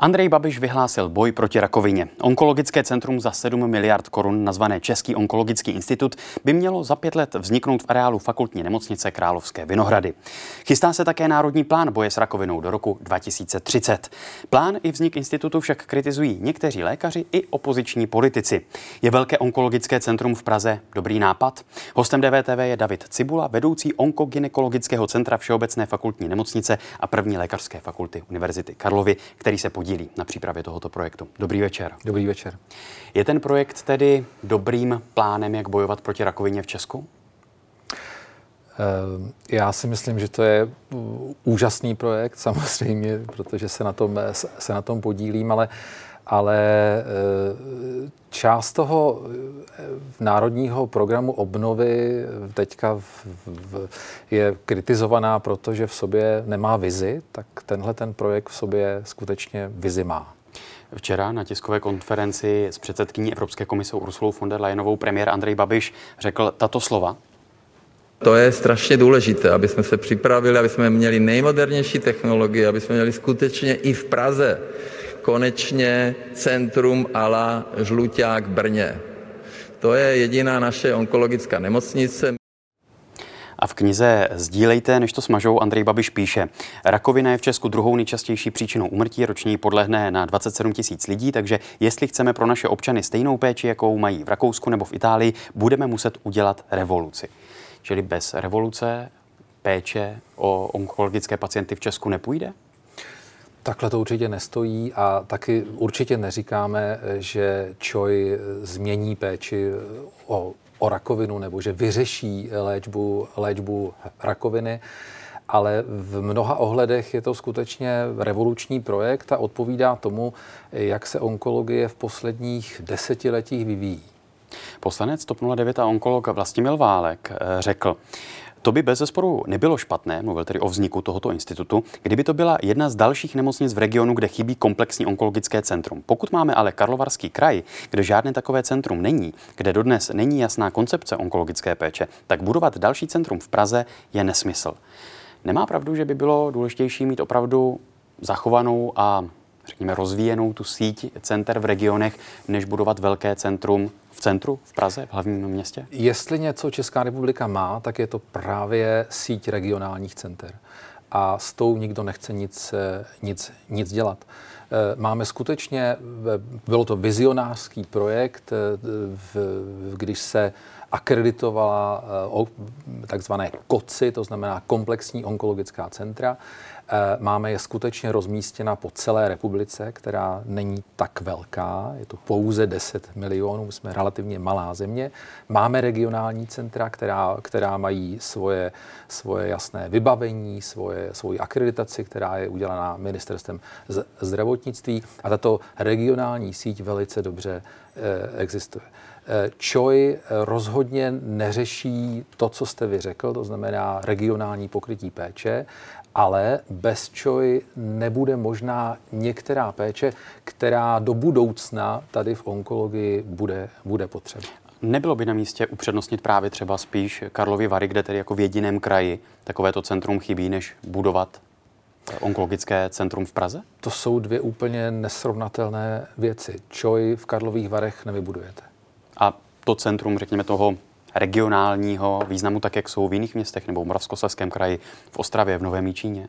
Andrej Babiš vyhlásil boj proti rakovině. Onkologické centrum za 7 miliard korun, nazvané Český onkologický institut, by mělo za pět let vzniknout v areálu fakultní nemocnice Královské Vinohrady. Chystá se také národní plán boje s rakovinou do roku 2030. Plán i vznik institutu však kritizují někteří lékaři i opoziční politici. Je velké onkologické centrum v Praze dobrý nápad? Hostem DVTV je David Cibula, vedoucí onkogynekologického centra Všeobecné fakultní nemocnice a první lékařské fakulty Univerzity Karlovy, který se podílí na přípravě tohoto projektu. Dobrý večer. Dobrý večer. Je ten projekt tedy dobrým plánem, jak bojovat proti rakovině v Česku? Eh, já si myslím, že to je úžasný projekt, samozřejmě, protože se na tom, se na tom podílím, ale, ale eh, část toho eh, národního programu obnovy teďka v, v, je kritizovaná, protože v sobě nemá vizi, tak tenhle ten projekt v sobě skutečně vizi má. Včera na tiskové konferenci s předsedkyní Evropské komise Ursulou von der Leyenovou premiér Andrej Babiš řekl tato slova. To je strašně důležité, aby jsme se připravili, aby jsme měli nejmodernější technologie, aby jsme měli skutečně i v Praze konečně centrum ala Žluťák Brně. To je jediná naše onkologická nemocnice. A v knize Sdílejte, než to smažou, Andrej Babiš píše, rakovina je v Česku druhou nejčastější příčinou umrtí, roční podlehne na 27 tisíc lidí, takže jestli chceme pro naše občany stejnou péči, jakou mají v Rakousku nebo v Itálii, budeme muset udělat revoluci. Čili bez revoluce péče o onkologické pacienty v Česku nepůjde? Takhle to určitě nestojí a taky určitě neříkáme, že ČOJ změní péči o, o rakovinu nebo že vyřeší léčbu, léčbu rakoviny ale v mnoha ohledech je to skutečně revoluční projekt a odpovídá tomu, jak se onkologie v posledních desetiletích vyvíjí. Poslanec TOP 09 a onkolog Vlastimil Válek eh, řekl, to by bez zesporu nebylo špatné, mluvil tedy o vzniku tohoto institutu, kdyby to byla jedna z dalších nemocnic v regionu, kde chybí komplexní onkologické centrum. Pokud máme ale Karlovarský kraj, kde žádné takové centrum není, kde dodnes není jasná koncepce onkologické péče, tak budovat další centrum v Praze je nesmysl. Nemá pravdu, že by bylo důležitější mít opravdu zachovanou a řekněme, rozvíjenou tu síť center v regionech, než budovat velké centrum v centru, v Praze, v hlavním městě? Jestli něco Česká republika má, tak je to právě síť regionálních center. A s tou nikdo nechce nic, nic, nic dělat. Eh, máme skutečně, bylo to vizionářský projekt, eh, když se akreditovala eh, takzvané KOCI, to znamená komplexní onkologická centra. Eh, máme je skutečně rozmístěna po celé republice, která není tak velká, je to pouze 10 milionů, jsme relativně malá země. Máme regionální centra, která, která mají svoje, svoje jasné vybavení, svoje, svoji akreditaci, která je udělaná ministerstvem zdravotnictví a tato regionální síť velice dobře eh, existuje. Eh, ČOJ rozhodně neřeší to, co jste vy řekl, to znamená regionální pokrytí péče, ale bez ČOJ nebude možná některá péče, která do budoucna tady v onkologii bude, bude potřeba. Nebylo by na místě upřednostnit právě třeba spíš Karlovy Vary, kde tedy jako v jediném kraji takovéto centrum chybí, než budovat onkologické centrum v Praze? To jsou dvě úplně nesrovnatelné věci. ČOJ v Karlových Varech nevybudujete. A to centrum, řekněme, toho regionálního významu, tak jak jsou v jiných městech nebo v Moravskoslezském kraji, v Ostravě, v Novém Míčíně?